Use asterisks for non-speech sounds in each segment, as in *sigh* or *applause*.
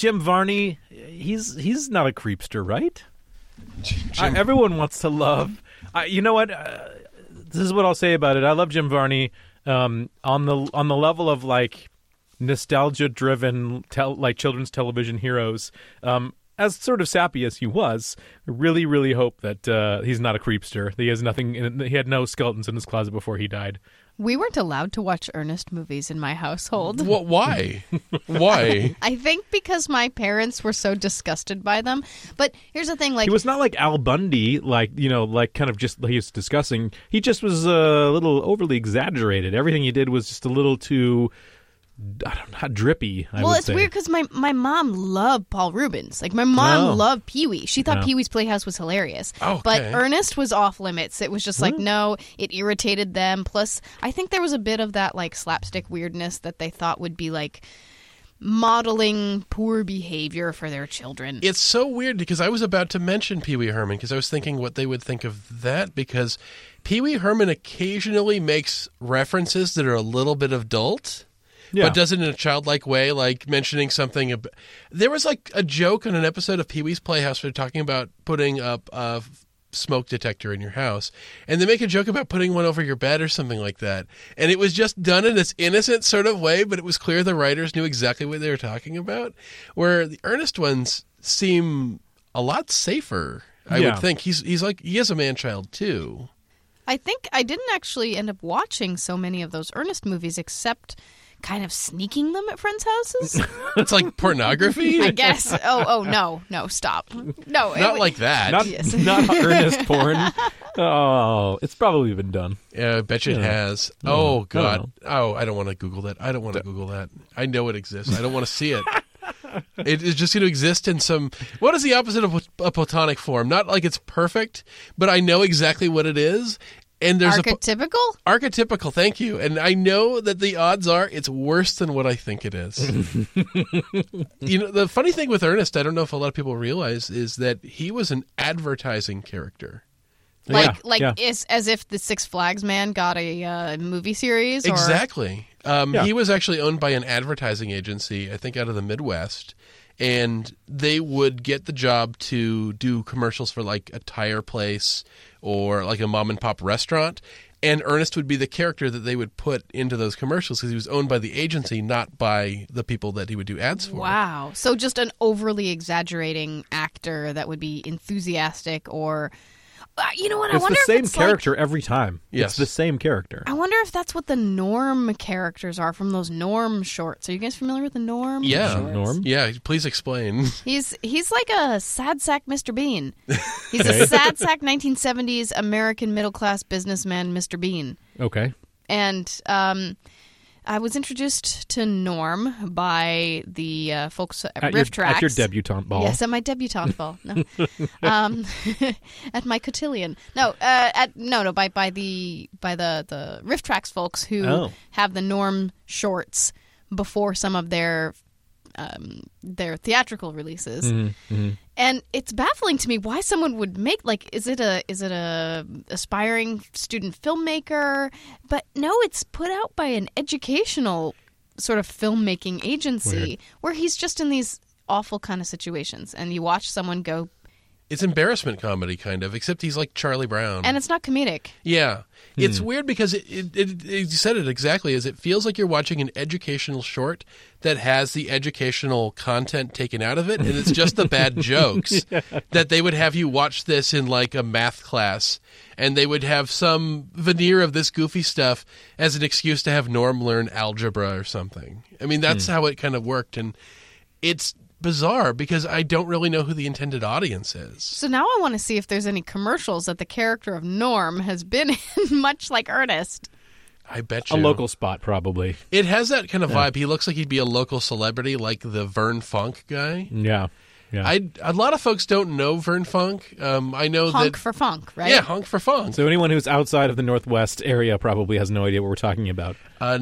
Jim Varney, he's he's not a creepster, right? I, everyone wants to love. I, you know what? Uh, this is what I'll say about it. I love Jim Varney um, on the on the level of like nostalgia driven, tel- like children's television heroes. Um, as sort of sappy as he was, I really, really hope that uh, he's not a creepster. That he has nothing. In, he had no skeletons in his closet before he died. We weren't allowed to watch Ernest movies in my household. What? Why? *laughs* why? I think because my parents were so disgusted by them. But here's the thing: like he was not like Al Bundy, like you know, like kind of just he was discussing. He just was uh, a little overly exaggerated. Everything he did was just a little too. I don't know, not drippy. I well, it's say. weird because my, my mom loved Paul Reubens. Like my mom Oh. loved Pee Wee. She thought. Pee Wee's Playhouse was hilarious. Oh, But. Ernest was off limits. It was just like no, it irritated them. Plus, I think there was a bit of that like slapstick weirdness that they thought would be like modeling poor behavior for their children. It's so weird because I was about to mention Pee Wee Herman because I was thinking what they would think of that because Pee Wee Herman occasionally makes references that are a little bit adult. Yeah. But does it in a childlike way, like mentioning something. Ab- there was like a joke on an episode of Pee Wee's Playhouse where they're talking about putting up a f- smoke detector in your house, and they make a joke about putting one over your bed or something like that. And it was just done in this innocent sort of way, but it was clear the writers knew exactly what they were talking about. Where the earnest ones seem a lot safer. I Yeah. would think he's he's like he is a man child too. I think I didn't actually end up watching so many of those Ernest movies except kind of sneaking them at friends' houses. *laughs* It's like pornography. I guess. Oh, oh no, no, stop. No, Not wa- like that. not Yes. *laughs* not *laughs* earnest porn. Oh, it's probably been done. Yeah, I bet you it Yeah. has. Yeah, Oh don't God. Oh, I don't want to Google that. I don't want to Google that. I know it exists. I don't want to see it. it is just going to exist in some. What is the opposite of a platonic form? Not like it's perfect, but I know exactly what it is. And there's a archetypical. archetypical. Thank you. And I know that the odds are it's worse than what I think it is. *laughs* you know, the funny thing with Ernest, I don't know if a lot of people realize, is that he was an advertising character. Like, Yeah, like yeah. Is, as if the Six Flags man got a uh, movie series. Or, Exactly. Um, Yeah. He was actually owned by an advertising agency, I think out of the Midwest. And they would get the job to do commercials for like a tire place or like a mom and pop restaurant. And Ernest would be the character that they would put into those commercials because he was owned by the agency, not by the people that he would do ads for. Wow. So just an overly exaggerating actor that would be enthusiastic or. Uh, you know what? I wonder. It's wonder the same if it's like- character every time. Yes. It's the same character. I wonder if that's what the Norm characters are from those Norm shorts. Are you guys familiar with the Norm? Yeah. shorts? Norm? Yeah, please explain. *laughs* He's he's like a sad sack Mr. Bean. *laughs* He's a sad sack 1970s American middle class businessman, Mr. Bean. Okay. And um, I was introduced to Norm by the uh, folks at, At Riff your, Tracks. at your debutante ball. Yes, at my debutante ball. No, *laughs* um, *laughs* at my cotillion. No, uh, at no, no. By by the by the the RiffTrax folks who Oh. have the Norm shorts before some of their um, their theatrical releases. Mm-hmm, And it's baffling to me why someone would make like is it a is it a aspiring student filmmaker? But no, it's put out by an educational sort of filmmaking agency Weird. where he's just in these awful kind of situations and you watch someone go It's embarrassment comedy, kind of, except he's like Charlie Brown. and it's not comedic. Yeah. It's Hmm. weird because it, it, it, it- you said it exactly as it feels like you're watching an educational short that has the educational content taken out of it and it's just the bad *laughs* jokes that they would have you watch this in like a math class and they would have some veneer of this goofy stuff as an excuse to have Norm learn algebra or something. I mean that's Hmm. how it kind of worked and it's bizarre because I don't really know who the intended audience is. So now I want to see if there's any commercials that the character of Norm has been *laughs* in, much like Ernest. I bet A local spot, probably. It has that kind of vibe. He looks like he'd be a local celebrity, like the Vern Funk guy. Yeah. Yeah. I a lot of folks don't know Vern Funk. Um, I know Honk that for funk, right? yeah, honk for funk. so anyone who's outside of the Northwest area probably has no idea what we're talking about. Uh,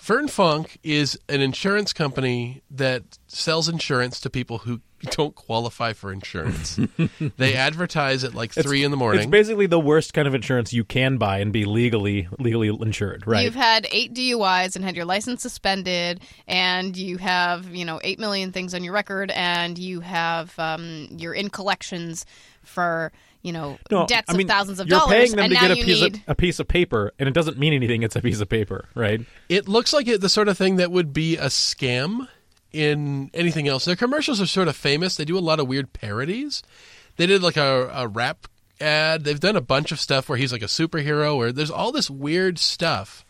Vern Funk is an insurance company that sells insurance to people who *laughs* don't qualify for insurance. *laughs* they advertise at like three in the morning. It's basically the worst kind of insurance you can buy and be legally legally insured, right? You've had eight DUIs and had your license suspended, and you have you know eight million things on your record, and you have um, you're in collections for you know no, debts I mean, of thousands of you're dollars, paying them and to get a piece need of a piece of paper, and it doesn't mean anything. It's a piece of paper, right? it looks like it, the sort of thing that would be a scam in anything else. Their commercials are sort of famous. They do a lot of weird parodies. They did like a, a rap ad. They've done a bunch of stuff where he's like a superhero, or there's all this weird stuff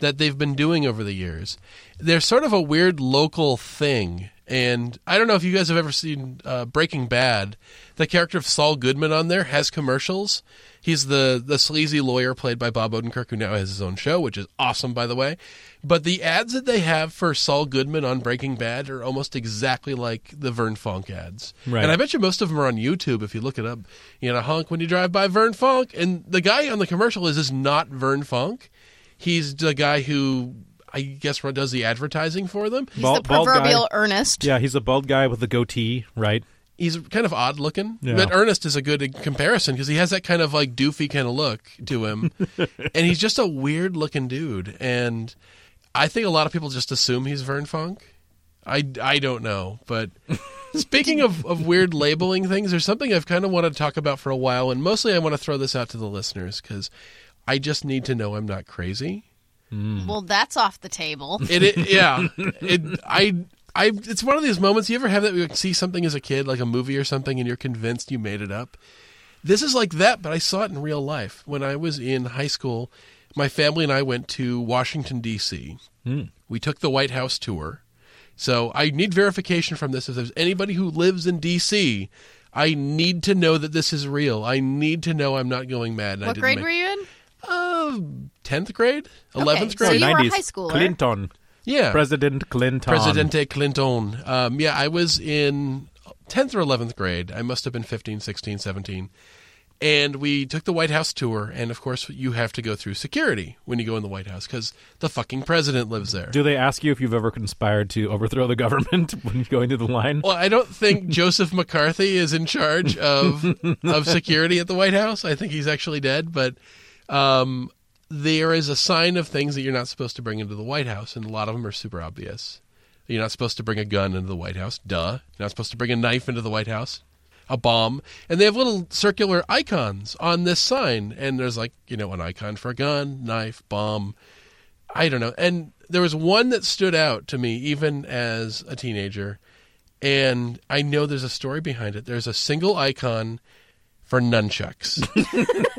that they've been doing over the years. They're sort of a weird local thing. And I don't know if you guys have ever seen uh, Breaking Bad. The character of Saul Goodman on there has commercials. He's the the sleazy lawyer played by Bob Odenkirk, who now has his own show, which is awesome, by the way. But the ads that they have for Saul Goodman on Breaking Bad are almost exactly like the Vern Funk ads. Right. And I bet you most of them are on YouTube if you look it up. You know, a honk when you drive by Vern Funk. And the guy on the commercial is is not Vern Funk. He's the guy who I guess does the advertising for them. He's Bald- the bald proverbial Ernest. Yeah, he's a bald guy with a goatee, right? He's kind of odd looking, Yeah. but Ernest is a good comparison because he has that kind of like doofy kind of look to him, *laughs* and he's just a weird looking dude. And I think a lot of people just assume he's Vern Funk. I, I don't know, but *laughs* speaking of, of weird labeling things, there's something I've kind of wanted to talk about for a while, and mostly I want to throw this out to the listeners because I just need to know I'm not crazy. Well, that's off the table. *laughs* It, it yeah. *laughs* It I I it's one of these moments you ever have that you see something as a kid like a movie or something and you're convinced you made it up. This is like that, but I saw it in real life. When I was in high school, my family and I went to Washington D.C. We took the White House tour. So I need verification from this if there's anybody who lives in D.C. I need to know that this is real. I need to know I'm not going mad. and I what didn't grade make- were you in? Uh, tenth grade, eleventh so grade. you were a 90s. high schooler. Clinton, yeah, President Clinton, Presidente Clinton. Um, yeah, I was in 10th or 11th grade. I must have been 15, 16, 17. And we took the White House tour. And of course, you have to go through security when you go in the White House because the fucking president lives there. Do they ask you if you've ever conspired to overthrow the government *laughs* when you go into the line? well, I don't think Joseph McCarthy is in charge of of security at the White House. I think he's actually dead, but um, there is a sign of things that you're not supposed to bring into the White House, and a lot of them are super obvious. You're not supposed to bring a gun into the White House. Duh. You're not supposed to bring a knife into the White House. A bomb. And they have little circular icons on this sign. And there's like, you know, an icon for a gun, knife, bomb. I don't know. And there was one that stood out to me, even as a teenager. And I know there's a story behind it. There's a single icon for nunchucks. *laughs*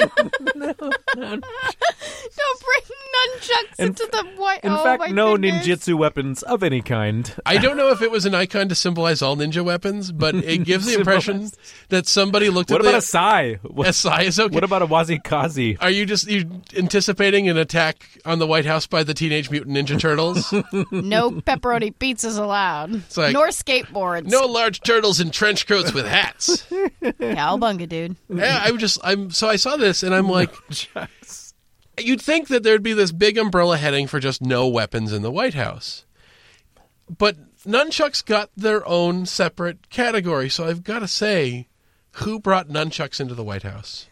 No, Don't bring nunchucks In- into the white. In oh, fact, my no goodness. ninjutsu weapons of any kind. I don't know if it was an icon to symbolize all ninja weapons, but it *laughs* gives the impression that somebody looked What at about a the sai? What, a SI is okay. what about a wazikazi? Are you just you anticipating an attack on the White House by the Teenage Mutant Ninja Turtles? *laughs* No pepperoni pizzas allowed. like- Nor skateboards. no large turtles in trench coats with hats. Cowabunga, dude. Yeah, I would just I'm so I saw this and I'm like you'd think that there'd be this big umbrella heading for just no weapons in the White House. But nunchucks got their own separate category, so I've got to say who brought nunchucks into the White House?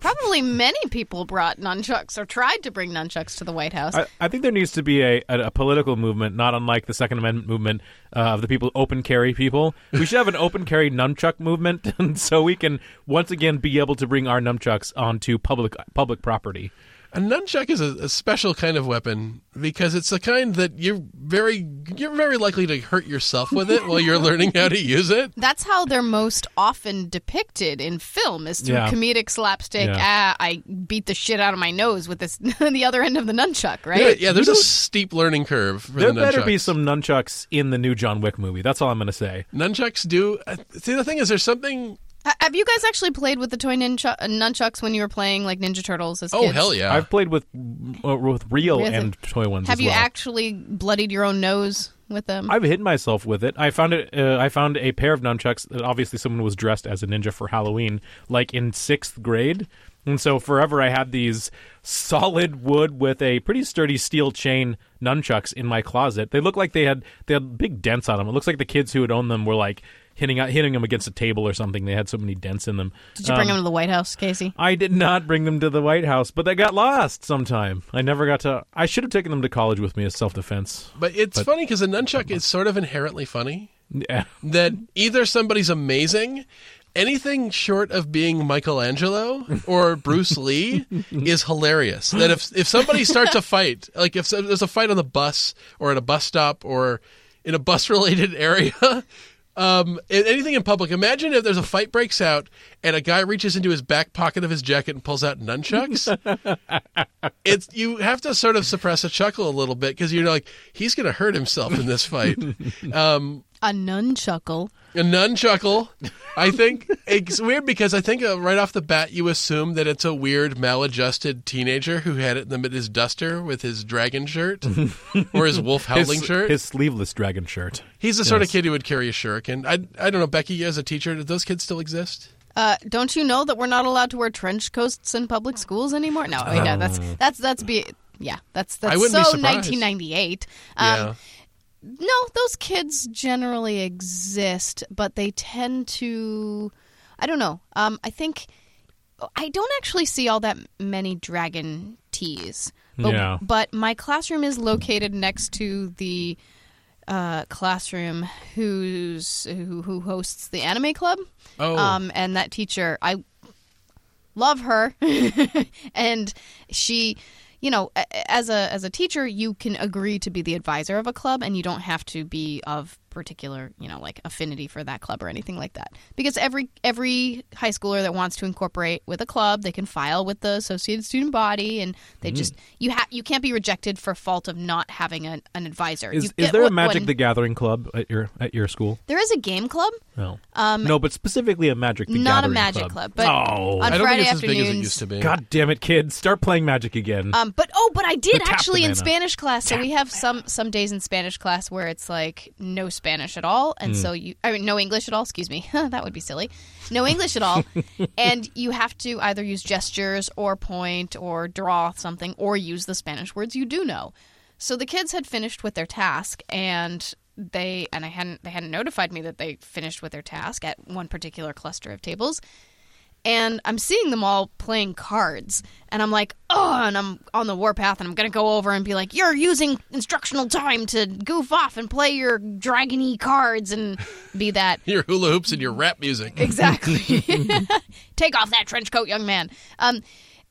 Probably many people brought nunchucks or tried to bring nunchucks to the White House. I, I think there needs to be a, a, a political movement, not unlike the Second Amendment movement uh, of the people open carry people. We should have an open carry nunchuck movement, *laughs* so we can once again be able to bring our nunchucks onto public public property. A nunchuck is a, a special kind of weapon because it's the kind that you're very you're very likely to hurt yourself with it while you're learning how to use it. *laughs* That's how they're most often depicted in film is through Yeah. comedic slapstick. Yeah. Ah, I beat the shit out of my nose with this *laughs* the other end of the nunchuck, right? Yeah, yeah there's a steep learning curve for There the better be some nunchucks in the new John Wick movie. That's all I'm going to say. Nunchucks do. uh, See, the thing is, there's something Ha- Have you guys actually played with the toy ninja- uh, nunchucks when you were playing like Ninja Turtles as Oh kids? hell yeah! I've played with uh, with real With and toy ones. Have as you well. actually bloodied your own nose with them? I've hit myself with it. I found it. Uh, I found a pair of nunchucks. That obviously, someone was dressed as a ninja for Halloween, like in sixth grade. And so forever, I had these solid wood with a pretty sturdy steel chain nunchucks in my closet. They look like they had they had big dents on them. It looks like the kids who had owned them were like hitting hitting them against a table or something. They had so many dents in them. Did you bring Um, them to the White House, Casey? I did not bring them to the White House, but they got lost sometime. I never got to. I should have taken them to college with me as self defense. but it's funny because a nunchuck is sort of inherently funny. Yeah. *laughs* That either somebody's amazing, anything short of being Michelangelo or Bruce *laughs* Lee is hilarious. That if if somebody starts a fight, like if there's a fight on the bus or at a bus stop or in a bus related *laughs* area. Um, anything in public. Imagine if there's a fight breaks out and a guy reaches into his back pocket of his jacket and pulls out nunchucks. *laughs* it's you have to sort of suppress a chuckle a little bit because you're like he's going to hurt himself in this fight. *laughs* Um, A nunchuckle. a nunchuckle. I think *laughs* it's weird because I think uh, right off the bat you assume that it's a weird maladjusted teenager who had it in the, his duster with his dragon shirt *laughs* or his wolf howling his, shirt. his sleeveless dragon shirt. He's the sort of kid who would carry a shuriken. I I don't know, Becky, as a teacher, do those kids still exist? Uh, don't you know that we're not allowed to wear trench coats in public schools anymore? No, wait, no, that's that's that's be yeah, that's I that's wouldn't so be surprised. 1998. yeah. No, those kids generally exist, but they tend to. I don't know. Um, I think I don't actually see all that many dragon teas. But, Yeah. but my classroom is located next to the uh, classroom who's who, who hosts the anime club. Oh. Um, and that teacher, I love her, *laughs* and she, you know, as a as a teacher, you can agree to be the advisor of a club, and you don't have to be of particular, you know, like affinity for that club or anything like that. Because every every high schooler that wants to incorporate with a club, they can file with the associated student body, and they just you have you can't be rejected for fault of not having an, an advisor. Is, You is get there a Magic when- the Gathering club at your at your school? There is a game club. No. Um, no, but specifically a Magic the not a magic club. club, but oh, on I don't Friday think it's as big as it used to be. God damn it, kids! Start playing Magic again. Um, but oh, but I did The tap actually in. Spanish class. So we have some some days in Spanish class where it's like no Spanish at all, and hmm. so you I mean no English at all. Excuse me, *laughs* that would be silly. No English at all, *laughs* and you have to either use gestures or point or draw something or use the Spanish words you do know. So the kids had finished with their task, and they and I hadn't they hadn't notified me that they finished with their task at one particular cluster of tables and I'm seeing them all playing cards, and I'm like, oh, and I'm on the warpath, and I'm gonna go over and be like, you're using instructional time to goof off and play your dragony cards and be that *laughs* Your hula hoops and your rap music. exactly. *laughs* *laughs* Take off that trench coat, young man. Um,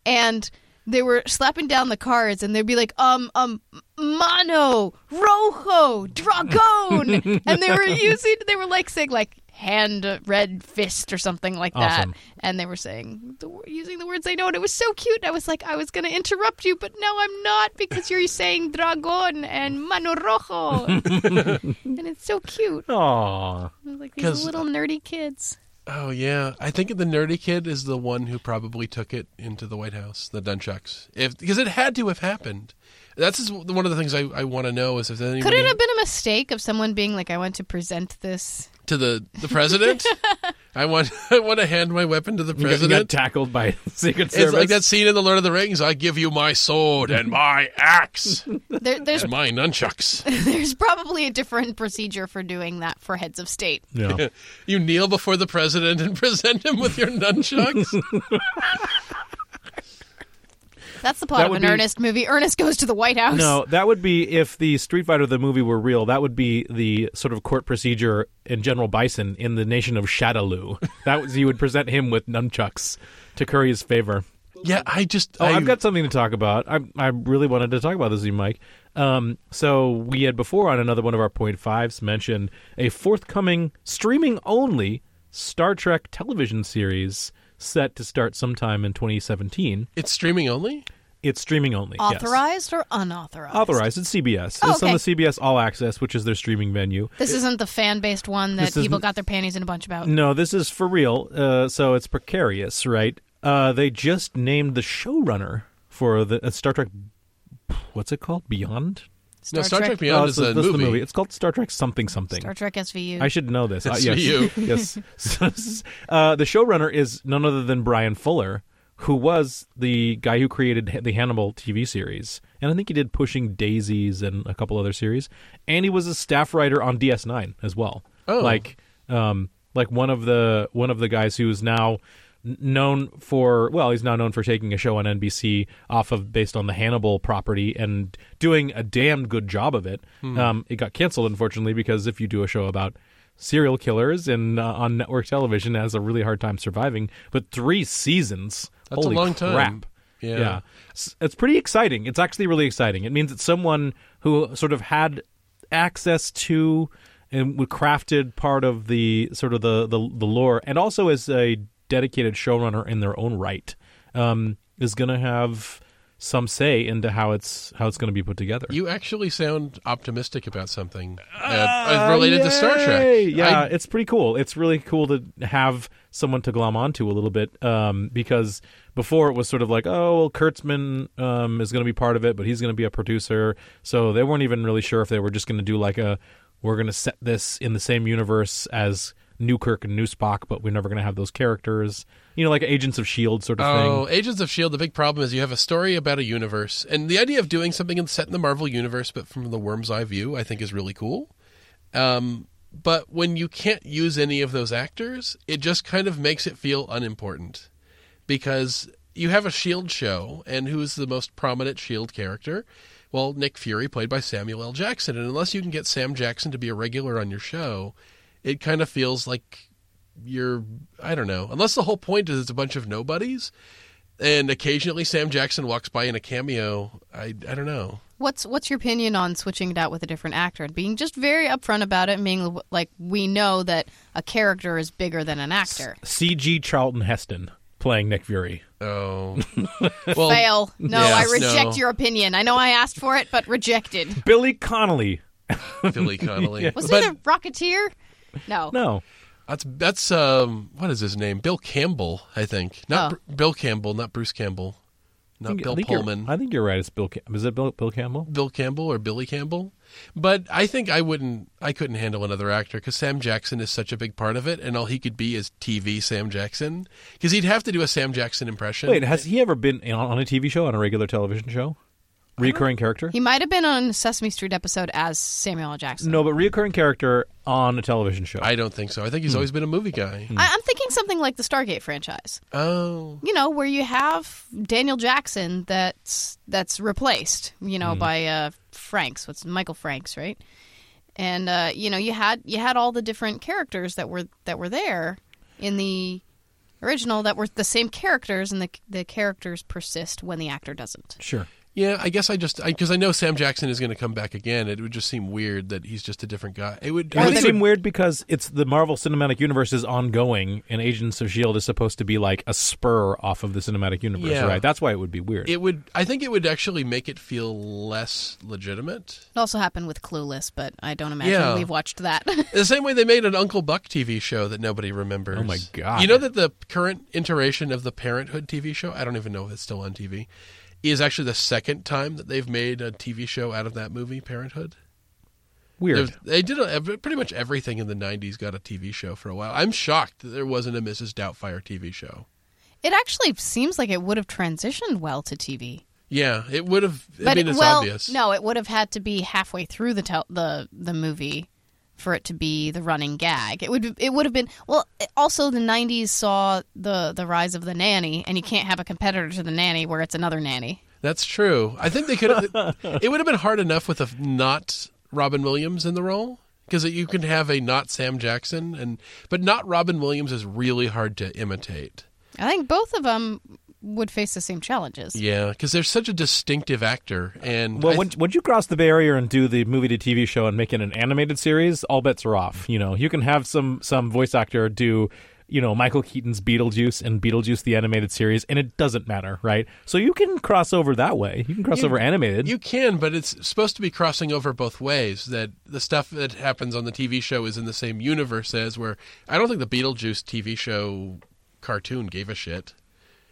and they were slapping down the cards, and they'd be like, um, um, mano, rojo, dragon, and they were using, they were like saying like hand, red fist, or something like that, Awesome. and they were saying the, using the words they know, and it was so cute. And I was like, I was going to interrupt you, but no, I'm not because you're *laughs* saying dragon and mano rojo, *laughs* and it's so cute. Aw. Like these little nerdy kids. Oh yeah, I think the nerdy kid is the one who probably took it into the White House, the Nunchucks, if because it had to have happened. That's just one of the things I, I want to know is if anybody Could it have been a mistake of someone being like, "I want to present this"? To the the president. *laughs* I want *laughs* I want to hand my weapon to the You got, you got president. tackled by *laughs* Secret Service. It's like that scene in the Lord of the Rings. I give you my sword and my axe There, there's and my nunchucks. there's probably a different procedure for doing that for heads of state. Yeah. You kneel before the president and present him with your nunchucks. That's the plot That of an be- Ernest movie. Ernest goes to the White House. No, that would be if the Street Fighter the movie were real. That would be the sort of court procedure in General Bison in the nation of Shadaloo. That was you would present him with nunchucks to curry his favor. yeah, I just Oh, I, I've got something to talk about. I I really wanted to talk about this with you, Mike. Um, so we had before on another one of our point fives mentioned a forthcoming streaming only Star Trek television series set to start sometime in 2017. it's streaming only. It's streaming only. yes. Authorized or unauthorized? Authorized. It's CBS. Oh, It's on the CBS All Access, which is their streaming venue. This isn't the fan based one that people got their panties in a bunch about. No, this is for real. Uh, so it's precarious, right? Uh, they just named the showrunner for the uh, Star Trek. What's it called? Beyond. No, Star Trek Beyond Oh, is a the, movie. the movie. It's called Star Trek something something. Star Trek SVU. I should know this. *laughs* Uh, That's yes. yes. So is- *laughs* *laughs* uh, the showrunner is none other than Bryan Fuller, who was the guy who created the Hannibal TV series, and I think he did Pushing Daisies and a couple other series, and he was a staff writer on DS9 as well. Oh. like um, like one of the one of the guys who's now n- known for well he's now known for taking a show on NBC off of based on the Hannibal property and doing a damn good job of it. Um, it got canceled unfortunately because if you do a show about serial killers and uh, on network television it has a really hard time surviving. But three seasons, That's a holy long time. Yeah. yeah, it's pretty exciting. It's actually really exciting. It means that someone who sort of had access to and crafted part of the sort of the, the the lore, and also as a dedicated showrunner in their own right, um, is going to have some say into how it's how it's going to be put together. You actually sound optimistic about something uh, related to Star Trek. Yeah, I- it's pretty cool. It's really cool to have someone to glom onto a little bit um, because before it was sort of like, oh, well, Kurtzman um, is going to be part of it, but he's going to be a producer. So they weren't even really sure if they were just going to do like a, we're going to set this in the same universe as Newkirk and New Spock, but we're never going to have those characters. You know, like Agents of S.H.I.E.L.D. sort of thing. Oh, thing. Agents of S.H.I.E.L.D., the big problem is you have a story about a universe. And the idea of doing something set in the Marvel universe, but from the worm's eye view, I think is really cool. Um, but when you can't use any of those actors, it just kind of makes it feel unimportant. Because you have a S.H.I.E.L.D. Show, and who's the most prominent S.H.I.E.L.D. character? Well, Nick Fury, played by Samuel L. Jackson. And unless you can get Sam Jackson to be a regular on your show, it kind of feels like you're I don't know. Unless the whole point is it's a bunch of nobodies, and occasionally Sam Jackson walks by in a cameo. I I don't know. What's what's your opinion on switching it out with a different actor and being just very upfront about it, and being like we know that a character is bigger than an actor. C.G. Charlton Heston playing Nick Fury. Oh, *laughs* well, Fail. No, yes, I reject no. your opinion. I know I asked for it, but rejected. Billy Connolly. Billy Connolly. *laughs* Was but he the Rocketeer? No. No. that's that's um what is his name? Bill Campbell, I think. Not Oh. Br- Bill Campbell, not Bruce Campbell, not think- Bill I think you're- Pullman. I think you're right. It's Bill. Cam- is it Bill, Bill Campbell? Bill Campbell or Billy Campbell. But I think I wouldn't. I couldn't handle another actor because Sam Jackson is such a big part of it, and all he could be is TV Sam Jackson because he'd have to do a Sam Jackson impression. Wait, has he ever been in, on a TV show, on a regular television show? Reoccurring character? He might have been on Sesame Street episode as Samuel L. Jackson. No, but recurring character on a television show. I don't think so. I think Hmm. he's always been a movie guy. I, I'm thinking something like the Stargate franchise. Oh, You know, where you have Daniel Jackson that's that's replaced. You know, by uh, Franks. What's Michael Franks, right? And uh, you know, you had you had all the different characters that were that were there in the original that were the same characters, and the the characters persist when the actor doesn't. sure. Yeah. I guess I just because I, know Sam Jackson is going to come back again. It would just seem weird that he's just a different guy. It would. It would would seem weird because it's the Marvel Cinematic Universe is ongoing, and Agents of S.H.I.E.L.D. is supposed to be like a spur off of the Cinematic Universe, Yeah. right? That's why it would be weird. It would. I think it would actually make it feel less legitimate. It also happened with Clueless, but I don't imagine Yeah. we've watched that. *laughs* The same way they made an Uncle Buck TV show that nobody remembers. Oh, my God. You know that the current iteration of the Parenthood TV show, I don't even know if it's still on TV, is actually the second time that they've made a TV show out of that movie, Parenthood. weird. There's- They did a, pretty much everything in the 90s got a TV show for a while. I'm shocked that there wasn't a Mrs. Doubtfire TV show. it actually seems like it would have transitioned well to TV. Yeah, it would have. I But mean, it- it's well, obvious. no, it would have had to be halfway through the tel- the the movie for it to be the running gag. It would it would have been well. Also, the '90s saw the the rise of the nanny, and you can't have a competitor to the nanny where it's another nanny. That's true. I think they could. it would have been hard enough with a not Robin Williams in the role because you can have a not Sam Jackson and but not Robin Williams is really hard to imitate. I think both of them would face the same challenges. Yeah, because they're such a distinctive actor and well, I- once, once you cross the barrier and do the movie to TV show and make it an animated series, all bets are off. You know, you can have some some voice actor do you know Michael Keaton's Beetlejuice and Beetlejuice the animated series, and it doesn't matter, right? So you can cross over that way. You can cross You- over animated. You can, but it's supposed to be crossing over both ways. That the stuff that happens on the TV show is in the same universe as where I don't think the Beetlejuice TV show cartoon gave a shit.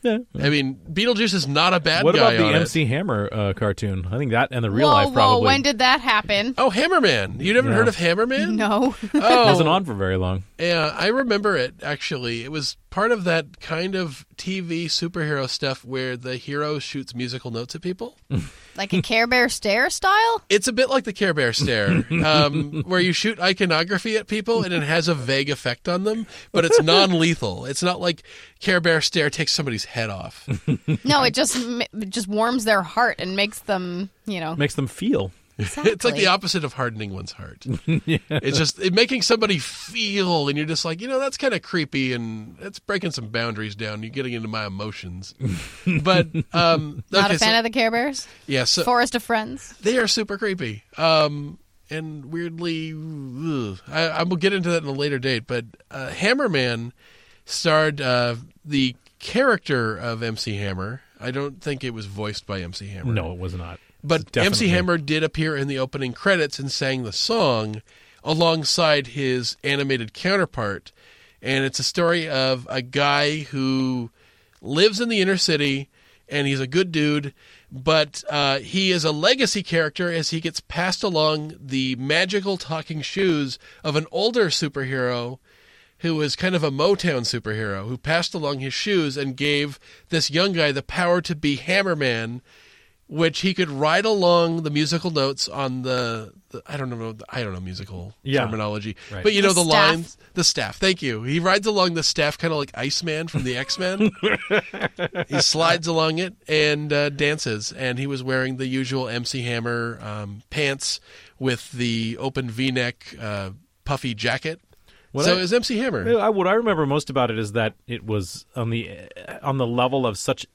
Yeah. I mean, Beetlejuice is not a bad What guy about the on it. MC Hammer uh, cartoon? I think that and the real whoa, life whoa! probably When did that happen? Oh, Hammerman! You never Yeah. heard of Hammerman? No. Oh, *laughs* wasn't on for very long. Yeah, I remember it actually. It was part of that kind of TV superhero stuff where the hero shoots musical notes at people. *laughs* like a Care Bear stare style? It's a bit like the Care Bear stare, *laughs* um, where you shoot iconography at people and it has a vague effect on them, but it's non-lethal. It's not like Care Bear stare takes somebody's head off. No, it *laughs* just it just warms their heart and makes them, you know. Makes them feel. It's like the opposite of hardening one's heart. *laughs* It's just it making somebody feel, and you're just like, you know, that's kind of creepy, and it's breaking some boundaries down. You're getting into my emotions. *laughs* But um, Not okay, a fan so, of the Care Bears. yeah, so Forest of Friends. they are super creepy. Um, and weirdly, ugh. I, I will get into that in a later date. But uh, Hammerman starred uh, the character of MC Hammer. I don't think it was voiced by MC Hammer. No, it was not. But Definitely. MC Hammer did appear in the opening credits and sang the song alongside his animated counterpart. And it's a story of a guy who lives in the inner city and he's a good dude, but uh, he is a legacy character as he gets passed along the magical talking shoes of an older superhero who was kind of a Motown superhero who passed along his shoes and gave this young guy the power to be Hammerman which he could ride along the musical notes on the, the I don't know I don't know musical Yeah. terminology, Right. but you know The the, lines, the staff. Thank you. He rides along the staff, kind of like Iceman from the X Men. *laughs* he slides along it and uh, dances, and he was wearing the usual MC Hammer um, pants with the open V neck uh, puffy jacket. What so I- it was MC Hammer. I, what I remember most about it is that it was on the on the level of such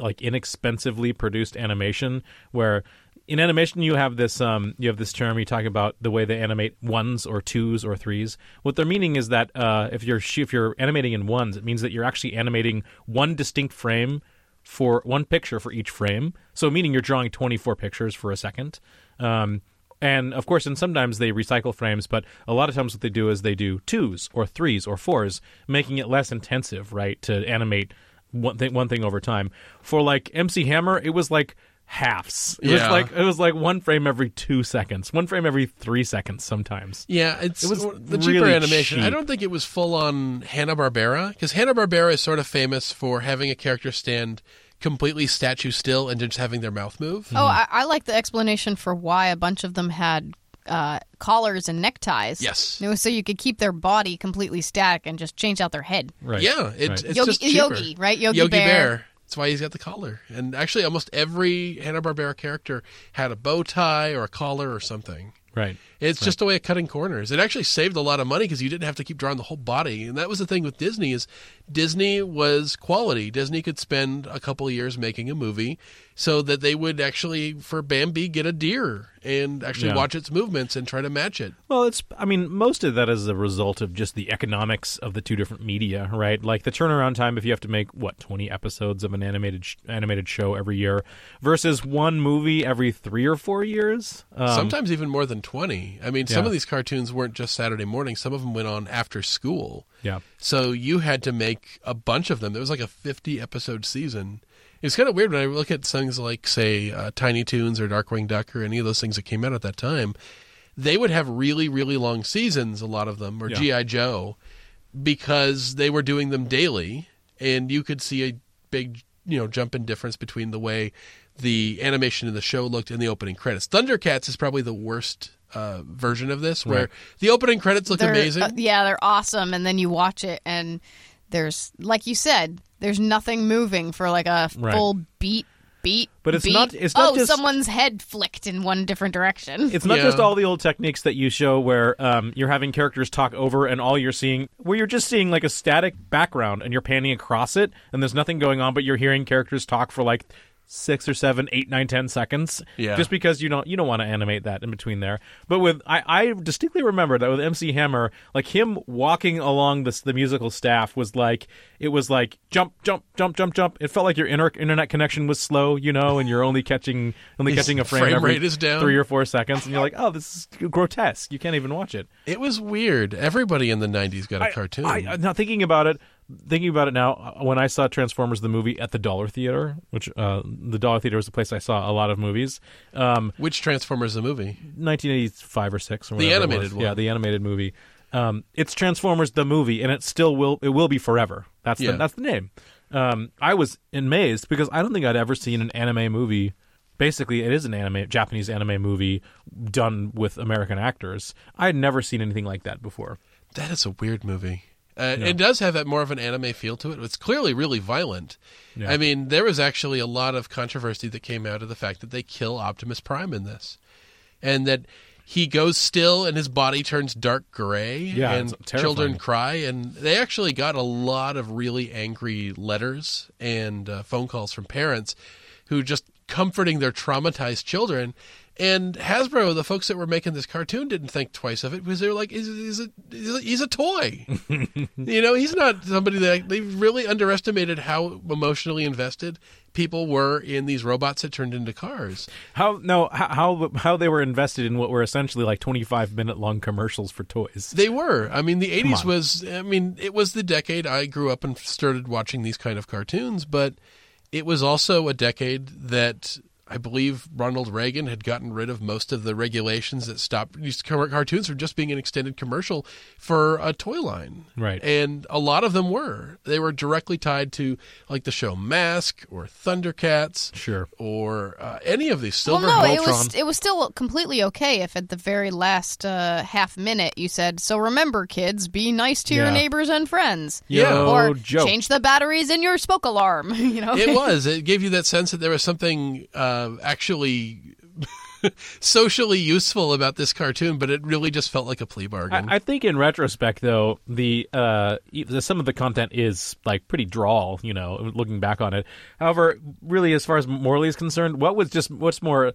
like inexpensively produced animation where in animation you have this um you have this term you talk about the way they animate ones or twos or threes. What they're meaning is that uh if you're if you're animating in ones it means that you're actually animating one distinct frame for one picture for each frame. So meaning you're drawing 24 pictures for a second. Um and of course, and sometimes they recycle frames, but a lot of times what they do is they do twos or threes or fours, making it less intensive, right, to animate one thing one thing over time. For like MC Hammer, it was like halves. It was Yeah. like it was like one frame every two seconds, one frame every three seconds sometimes. Yeah, it's It was the cheaper really animation. I don't think it was full on Hanna Barbera because Hanna Barbera is sort of famous for having a character stand completely statue still and just having their mouth move. Oh, I, I like the explanation for why a bunch of them had uh, collars and neckties. Yes. It was so you could keep their body completely static and just change out their head. Right. Yeah, it, Right. it's Yogi, just cheaper. Yogi, right? Yogi, Yogi Bear. Bear. That's why he's got the collar. And actually, almost every Hanna Barbera character had a bow tie or a collar or something. Right. It's just a way of cutting corners. It actually saved a lot of money because you didn't have to keep drawing the whole body. And that was the thing with Disney is Disney was quality. Disney could spend a couple of years making a movie so that they would actually for Bambi get a deer and actually Yeah. watch its movements and try to match it. Well, it's. I mean, most of that is a result of just the economics of the two different media, right? Like the turnaround time if you have to make what twenty episodes of an animated sh- animated show every year versus one movie every three or four years. Um, Sometimes even more than 20. I mean, some Yeah. of these cartoons weren't just Saturday morning. Some of them went on after school. yeah. So you had to make a bunch of them. There was like a 50 episode season. It's kind of weird when I look at things like, say, uh, Tiny Toons or Darkwing Duck or any of those things that came out at that time. They would have really, really long seasons, a lot of them, or Yeah. G.I. Joe, because they were doing them daily. And you could see a big, you know, jump in difference between the way the animation in the show looked and the opening credits. Thundercats is probably the worst uh, version of this, where Right. the opening credits look They're, amazing. uh, yeah, they're awesome. And then you watch it, and there's, like you said, there's nothing moving for like a Right. full beat, beat. But it's beat. not- it's not oh, just- someone's head flicked in one different direction. It's not Yeah. just all the old techniques that you show where um, you're having characters talk over and all you're seeing, where you're just seeing like a static background and you're panning across it and there's nothing going on, but you're hearing characters talk for like six or seven, eight, nine, ten seconds. Yeah. Just because you don't you don't want to animate that in between there. But with I, I distinctly remember that with MC Hammer, like him walking along this the musical staff was like it was like jump, jump, jump, jump, jump. It felt like your inter- internet connection was slow, you know, and you're only catching only His catching a frame, frame every rate is down. three or four seconds, and you're like, oh, this is grotesque. You can't even watch it. It was weird. Everybody in the '90s got a I- cartoon. I- now thinking about it, thinking about it now, uh, when I saw Transformers the movie at the Dollar Theater, which uh, the Dollar Theater was the place I saw a lot of movies, um, Which Transformers the movie? 1985 or six or The animated one. Yeah, the animated movie. Um, it's Transformers the movie, and it still will it will be forever. That's Yeah. the that's the name. Um, I was amazed because I don't think I'd ever seen an anime movie. Basically, it is an anime Japanese anime movie done with American actors. I had never seen anything like that before. That is a weird movie. Uh, It does have that more of an anime feel to it. It's clearly really violent. Yeah. I mean, there was actually a lot of controversy that came out of the fact that they kill Optimus Prime in this, and that he goes still and his body turns dark gray, Yeah, and children cry. And they actually got a lot of really angry letters and uh, phone calls from parents who just comforting their traumatized children. And Hasbro, the folks that were making this cartoon, didn't think twice of it because they were like, "He's, he's, a, he's, a, toy." *laughs* you know, he's not somebody that they really underestimated how emotionally invested people were in these robots that turned into cars. How no how how, how they were invested in what were essentially like 25 minute long commercials for toys. They were. I mean, the '80s was. I mean, it was the decade I grew up and started watching these kind of cartoons, but it was also a decade that. I believe Ronald Reagan had gotten rid of most of the regulations that stopped these car- cartoons from just being an extended commercial for a toy line. Right. And a lot of them were. They were directly tied to like the show Mask or Thundercats Sure. or uh, any of these Well, Silver no, it was it was still completely okay if at the very last uh, half minute you said, "So remember, kids, be nice to your neighbors and friends." Yeah. Yo, or joke. change the batteries in your smoke alarm. *laughs* you know, it was. It gave you that sense that there was something uh, actually *laughs* socially useful about this cartoon, but it really just felt like a plea bargain. I, I think in retrospect, though, the uh, the- some of the content is like pretty drawl. You know, looking back on it. However, really, as far as Morley is concerned, what was just what's more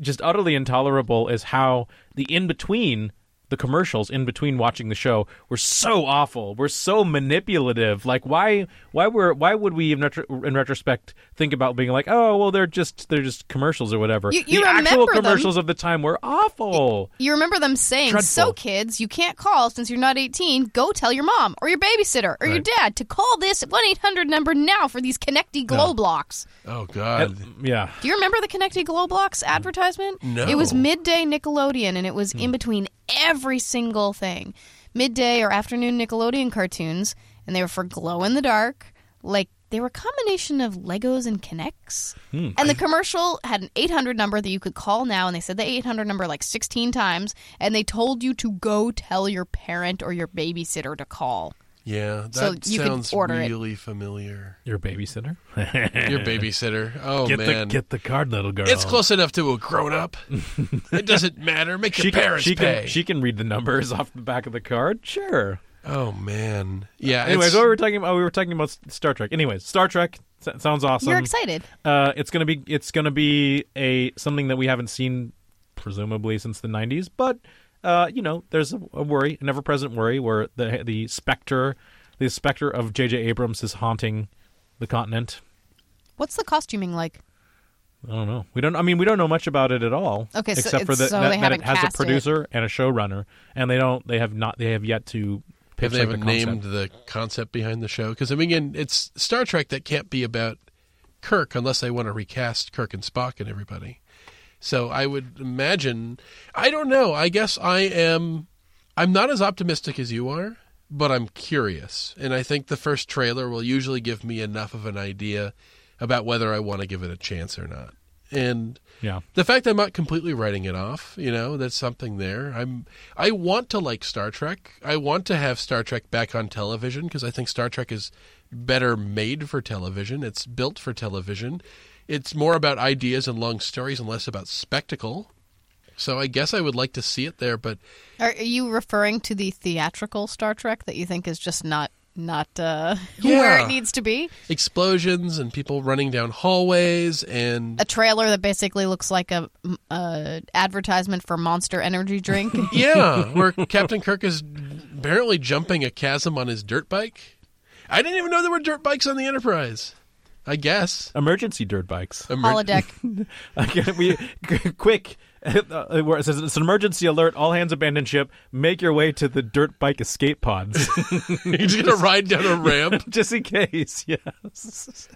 just utterly intolerable is how the in between the commercials in between watching the show were so awful. Were so manipulative. Like why why were why would we in, retro, in retrospect think about being like oh well they're just they're just commercials or whatever. You- you the actual remember them. commercials of the time were awful. You remember them saying, Dreadful. "So kids, you can't call since you're not 18. Go tell your mom or your babysitter or your dad to call this 1-800 number now for these Connecty Glow blocks." oh God. Yeah. Do you remember the Connecty Glow Blocks advertisement? No. It was midday Nickelodeon, and it was in hmm. between every single thing. Midday or afternoon Nickelodeon cartoons, and they were for glow in the dark. Like they were a combination of Legos and K'Nex. Hmm. And the commercial had an 800 number that you could call now, and they said the 800 number like 16 times, and they told you to go tell your parent or your babysitter to call. Yeah, that So you could sounds order it. really familiar. Your babysitter. *laughs* Your babysitter. Oh get man. the get the card, little girl. it's close enough to a grown up. *laughs* it doesn't matter. Make your She can, parents she pay. can she can read the numbers off the back of the card. Sure. oh man. Yeah. Anyways, it's- what were we talking about? We were talking about Star Trek. Anyways, Star Trek s- sounds awesome. You're excited. Uh, it's gonna be it's gonna be a something that we haven't seen presumably since the '90s, but uh, you know, there's a, a worry, an ever-present worry, where the the specter, the specter of J.J. Abrams is haunting the continent. What's the costuming like? I don't know. We don't. I mean, we don't know much about it at all. Okay, so except for it's- that, so that, that it has a cast it. producer and a showrunner, and they don't. They have not. They have yet to. Pitch Have they like, haven't the named the concept behind the show? Because I mean, again, it's Star Trek that can't be about Kirk unless they want to recast Kirk and Spock and everybody. So I would imagine. I don't know. I guess I am. I'm not as optimistic as you are, but I'm curious, and I think the first trailer will usually give me enough of an idea about whether I want to give it a chance or not. And Yeah. the fact I'm not completely writing it off, you know, that's something there. I'm I want to like Star Trek. I want to have Star Trek back on television because I think Star Trek is better made for television. It's built for television. It's more about ideas and long stories and less about spectacle. So I guess I would like to see it there, but Are, you referring to the theatrical Star Trek that you think is just not not uh, Yeah. *laughs* where it needs to be. Explosions and people running down hallways and A trailer that basically looks like a, a advertisement for Monster Energy drink. *laughs* yeah, where Captain Kirk is apparently jumping a chasm on his dirt bike. I didn't even know there were dirt bikes on the Enterprise. I guess. Emergency dirt bikes. Emer- Holodeck. *laughs* Again, we *laughs* quick. Uh, it says it's an emergency alert. All hands abandon ship. Make your way to the dirt bike escape pods, *laughs* He's gonna ride down a ramp. just in case. Yes.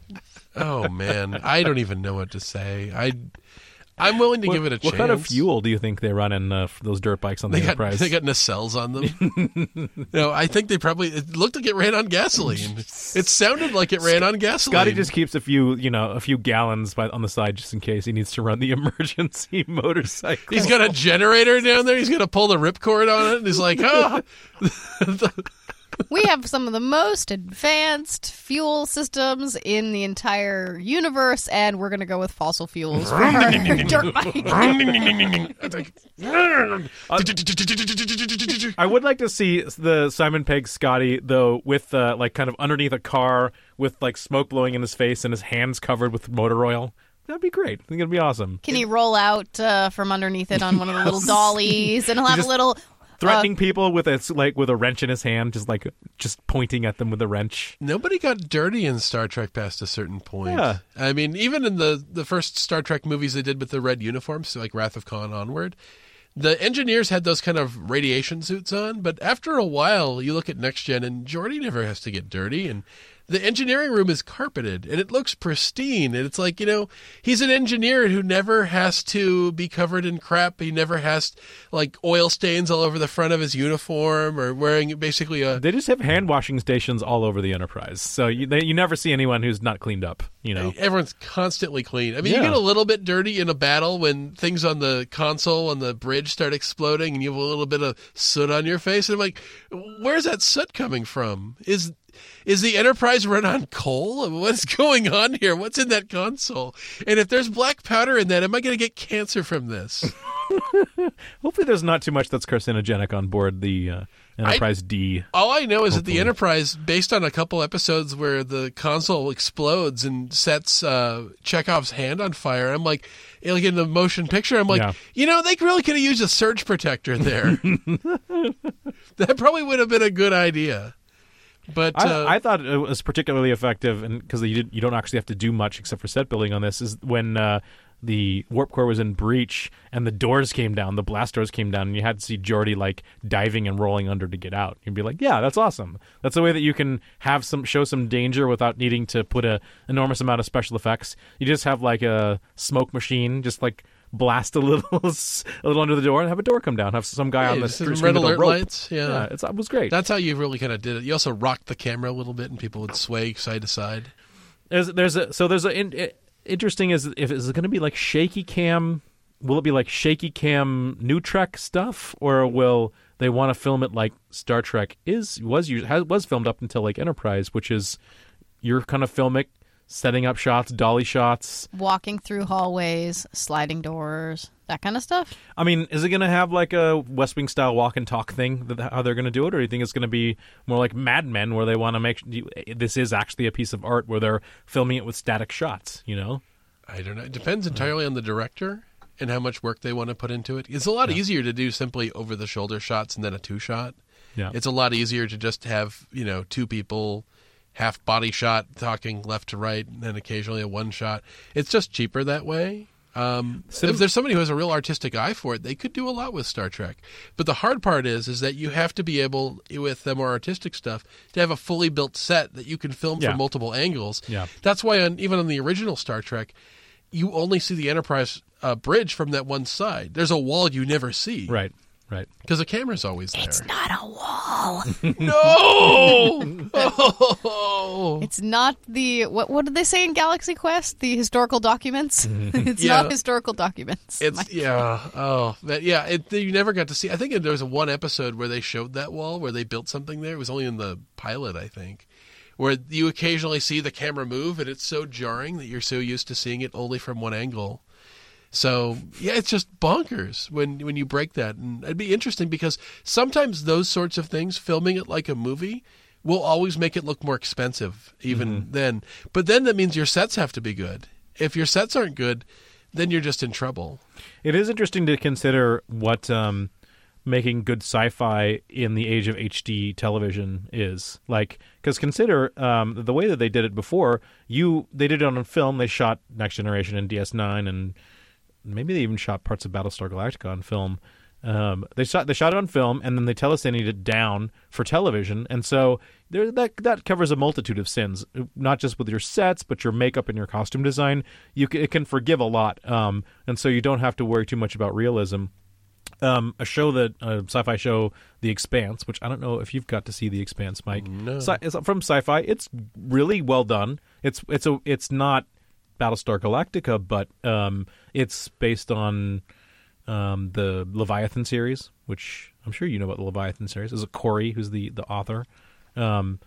Oh man, I don't even know what to say. I, I'm willing to give it a what chance. What kind of fuel do you think they run in uh, those dirt bikes on the They got Enterprise? they got nacelles on them. *laughs* no, I think they probably it looked like it ran on gasoline. It sounded like it ran on gasoline. Scotty just keeps a few, you know, a few gallons by, on the side just in case he needs to run the *laughs* emergency motorcycle. He's got a generator down there. He's gonna pull the ripcord on it. And he's like, oh, *laughs* we have some of the most advanced fuel systems in the entire universe, and we're going to go with fossil fuels for our dirt bike. I would like to see the Simon Pegg Scotty though, with uh, like kind of underneath a car with like smoke blowing in his face and his hands covered with motor oil. That'd be great. I think it'd be awesome. Can he roll out uh, from underneath it on one of the little *laughs* dollies, and he'll have just a little Threatening uh, people with a like with a wrench in his hand, just like just pointing at them with a wrench. Nobody got dirty in Star Trek past a certain point. Yeah. I mean, even in the the first Star Trek movies they did with the red uniforms, like Wrath of Khan onward, the engineers had those kind of radiation suits on. But after a while, you look at Next Gen, and Geordi never has to get dirty, and the engineering room is carpeted and it looks pristine. And it's like you know he's an engineer who never has to be covered in crap. He never has like oil stains all over the front of his uniform or wearing basically a They just have hand washing stations all over the Enterprise, so you they, you never see anyone who's not cleaned up. You know, Everyone's constantly clean. I mean, you get a little bit dirty in a battle when things on the console on the bridge start exploding, and you have a little bit of soot on your face. And I'm like, where's that soot coming from? Is is the Enterprise run on coal? What's going on here? What's in that console? And if there's black powder in that, am I going to get cancer from this? *laughs* hopefully there's not too much that's carcinogenic on board the uh, Enterprise D. All I know is that the Enterprise, based on a couple episodes where the console explodes and sets uh, Chekov's hand on fire, I'm like, like in the motion picture, I'm like, Yeah. you know, they really could have used a surge protector there. *laughs* *laughs* that probably would have been a good idea. But uh, I, I thought it was particularly effective, and because you you don't actually have to do much except for set building on this. Is when uh, the warp core was in breach and the doors came down, the blast doors came down, and you had to see Geordi like diving and rolling under to get out. You'd be like, "Yeah, that's awesome. That's a way that you can have some show some danger without needing to put a enormous amount of special effects. You just have like a smoke machine, just like." Blast a little, *laughs* a little under the door, and have a door come down. Have some guy Yeah, on the street red alert rope. lights, yeah. it's, it was great. that's how you really kind of did it. You also rocked the camera a little bit, and people would sway side to side. There's there's a so there's a in, i- interesting is if is it going to be like shaky cam? Will it be like shaky cam new Trek stuff, or will they want to film it like Star Trek is was was filmed up until like Enterprise, which is you're kind of filmic, setting up shots, dolly shots. walking through hallways, sliding doors, that kind of stuff. I mean, is it going to have like a West Wing style walk and talk thing? That, how they're going to do it, or do you think it's going to be more like Mad Men, where they want to make this is actually a piece of art where they're filming it with static shots? You know. I don't know. It depends entirely on the director and how much work they want to put into it. It's a lot easier to do simply over the shoulder shots and then a two shot. Yeah. It's a lot easier to just have, you know, two people half body shot talking left to right and then occasionally a one shot. It's just cheaper that way. Um, Cinem- if there's somebody who has a real artistic eye for it, they could do a lot with Star Trek. But the hard part is, is that you have to be able, with the more artistic stuff, to have a fully built set that you can film Yeah. from multiple angles. Yeah. That's why, on, even on the original Star Trek, you only see the Enterprise uh, bridge from that one side. There's a wall you never see, Right. Right. Because the camera's always there. It's not a wall. *laughs* no. Oh. *laughs* It's not the what? What did they say in Galaxy Quest? The historical documents. Mm-hmm. *laughs* it's Yeah. not historical documents. It's Mike. yeah. Oh, that yeah. It, you never got to see. I think there was one episode where they showed that wall where they built something there. It was only in the pilot, I think, where you occasionally see the camera move, and it's so jarring that you're so used to seeing it only from one angle. So yeah, it's just bonkers when when you break that, and it'd be interesting because sometimes those sorts of things, filming it like a movie, will always make it look more expensive, even then. But then that means your sets have to be good. If your sets aren't good, then you're just in trouble. It is interesting to consider what um, making good sci-fi in the age of HD television is like. Because consider um, the way that they did it before. You they did it on film. They shot Next Generation and DS9, and maybe they even shot parts of Battlestar Galactica on film. Um, they shot they shot it on film, and then they tell us they need it down for television, and so there, that that covers a multitude of sins, not just with your sets, but your makeup and your costume design. You c- it can forgive a lot, um, and so you don't have to worry too much about realism. Um, a show that a sci-fi show, The Expanse, which I don't know if you've got to see The Expanse, Mike. No. Sci- it's from Syfy. It's really well done. It's it's a it's not Battlestar Galactica, but um, it's based on um, the Leviathan series, which I'm sure you know about the Leviathan series. S. A. Corey who's the the author, um,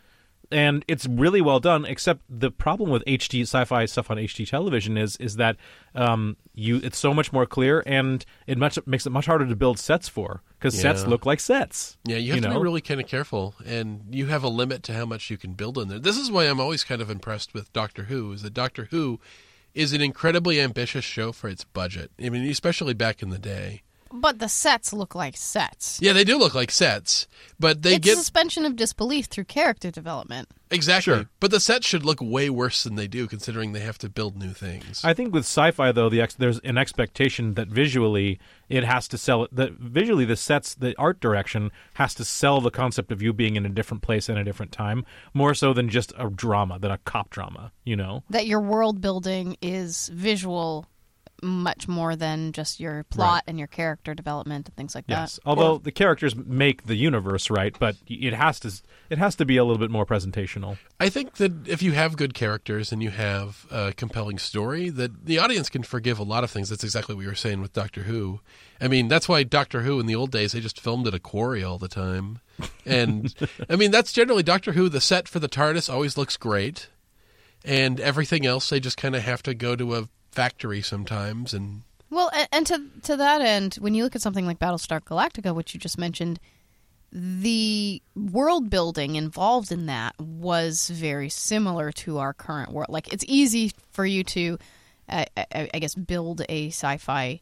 and it's really well done. Except the problem with HD sci-fi stuff on HD television is is that um, you it's so much more clear, and it much makes it much harder to build sets for because sets look like sets. Yeah, you have to know? be really kind of careful, and you have a limit to how much you can build in there. This is why I'm always kind of impressed with Doctor Who. Is that Doctor Who is an incredibly ambitious show for its budget. I mean, especially back in the day. But the sets look like sets. Yeah, they do look like sets, but they it's get suspension of disbelief through character development. exactly. Sure. But the sets should look way worse than they do, considering they have to build new things. I think with sci-fi though, the ex- there's an expectation that visually it has to sell it. That visually the sets, the art direction has to sell the concept of you being in a different place and a different time, more so than just a drama, than a cop drama. You know, That your world building is visual much more than just your plot and your character development and things like yes. that. Although the characters make the universe, right? But it has to it has to be a little bit more presentational. I think that if you have good characters and you have a compelling story, that the audience can forgive a lot of things. That's exactly what you were saying with Doctor Who. I mean, that's why Doctor Who in the old days they just filmed at a quarry all the time, and *laughs* I mean that's generally Doctor Who. The set for the TARDIS always looks great, and everything else they just kind of have to go to a factory sometimes and Well, and, and to to that end, when you look at something like Battlestar Galactica, which you just mentioned, the world building involved in that was very similar to our current world. Like it's easy for you to, uh, I, I guess, build a sci-fi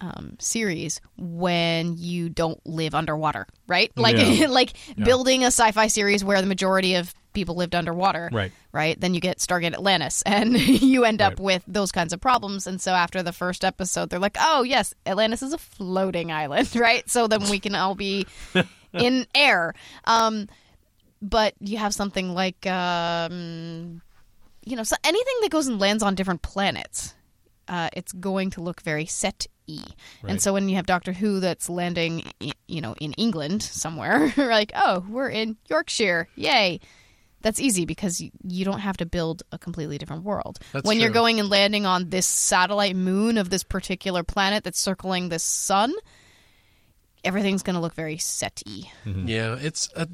um, series when you don't live underwater, right? Like Yeah. *laughs* like building a sci-fi series where the majority of people lived underwater, Right. Right? Then you get Stargate Atlantis, *laughs* and you end up Right. with those kinds of problems. And so after the first episode, they're like, "Oh yes, Atlantis is a floating island, *laughs* right? So then we can all be *laughs* in air." Um, but you have something like, um, you know, so anything that goes and lands on different planets, uh, it's going to look very set E. Right. And so when you have Doctor Who that's landing, you know, in England somewhere, you're like, oh, we're in Yorkshire, yay. That's easy because you, you don't have to build a completely different world. That's when you're going and landing on this satellite moon of this particular planet that's circling this sun, everything's going to look very set-y. Mm-hmm. Yeah, it's a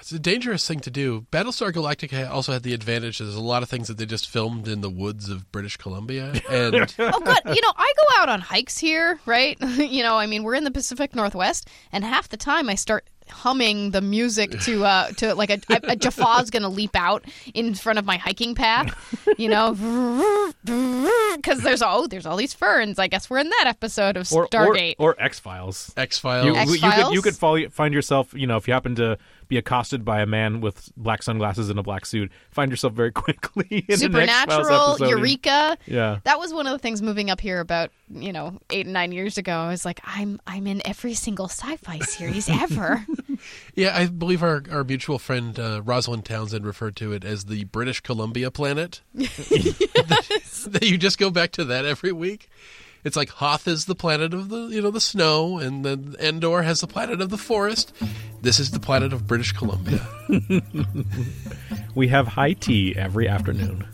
it's a dangerous thing to do. Battlestar Galactica also had the advantage that there's a lot of things that they just filmed in the woods of British Columbia, *laughs* and oh, oh good you know i go out on hikes here right *laughs* you know i mean we're in the pacific northwest and half the time i start humming the music to uh to like a, a, a jaffa's gonna leap out in front of my hiking path you know *laughs* because there's all there's all these ferns i guess we're in that episode of Or stargate or, or X Files. X Files. You, you could X-Files? you could follow, find yourself, you know, if you happen to be accosted by a man with black sunglasses and a black suit, find yourself very *laughs* quickly in supernatural episode. eureka Yeah. that was one of the things moving up here about you know eight and nine years ago i was like i'm i'm in every single sci-fi series ever *laughs* Yeah, I believe our, our mutual friend uh, Rosalind Townsend referred to it as the British Columbia planet. *laughs* that you just go back to that every week. It's like Hoth is the planet of the you know the snow, and then Endor has the planet of the forest. This is the planet of British Columbia. *laughs* We have high tea every afternoon.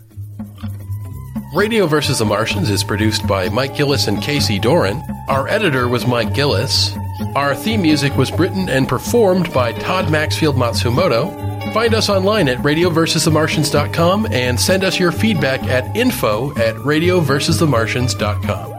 Radio versus the Martians is produced by Mike Gillis and Casey Doran. Our editor was Mike Gillis. Our theme music was written and performed by Todd Maxfield Matsumoto. Find us online at radioversusthemartians.com and send us your feedback at info at radioversusthemartians.com.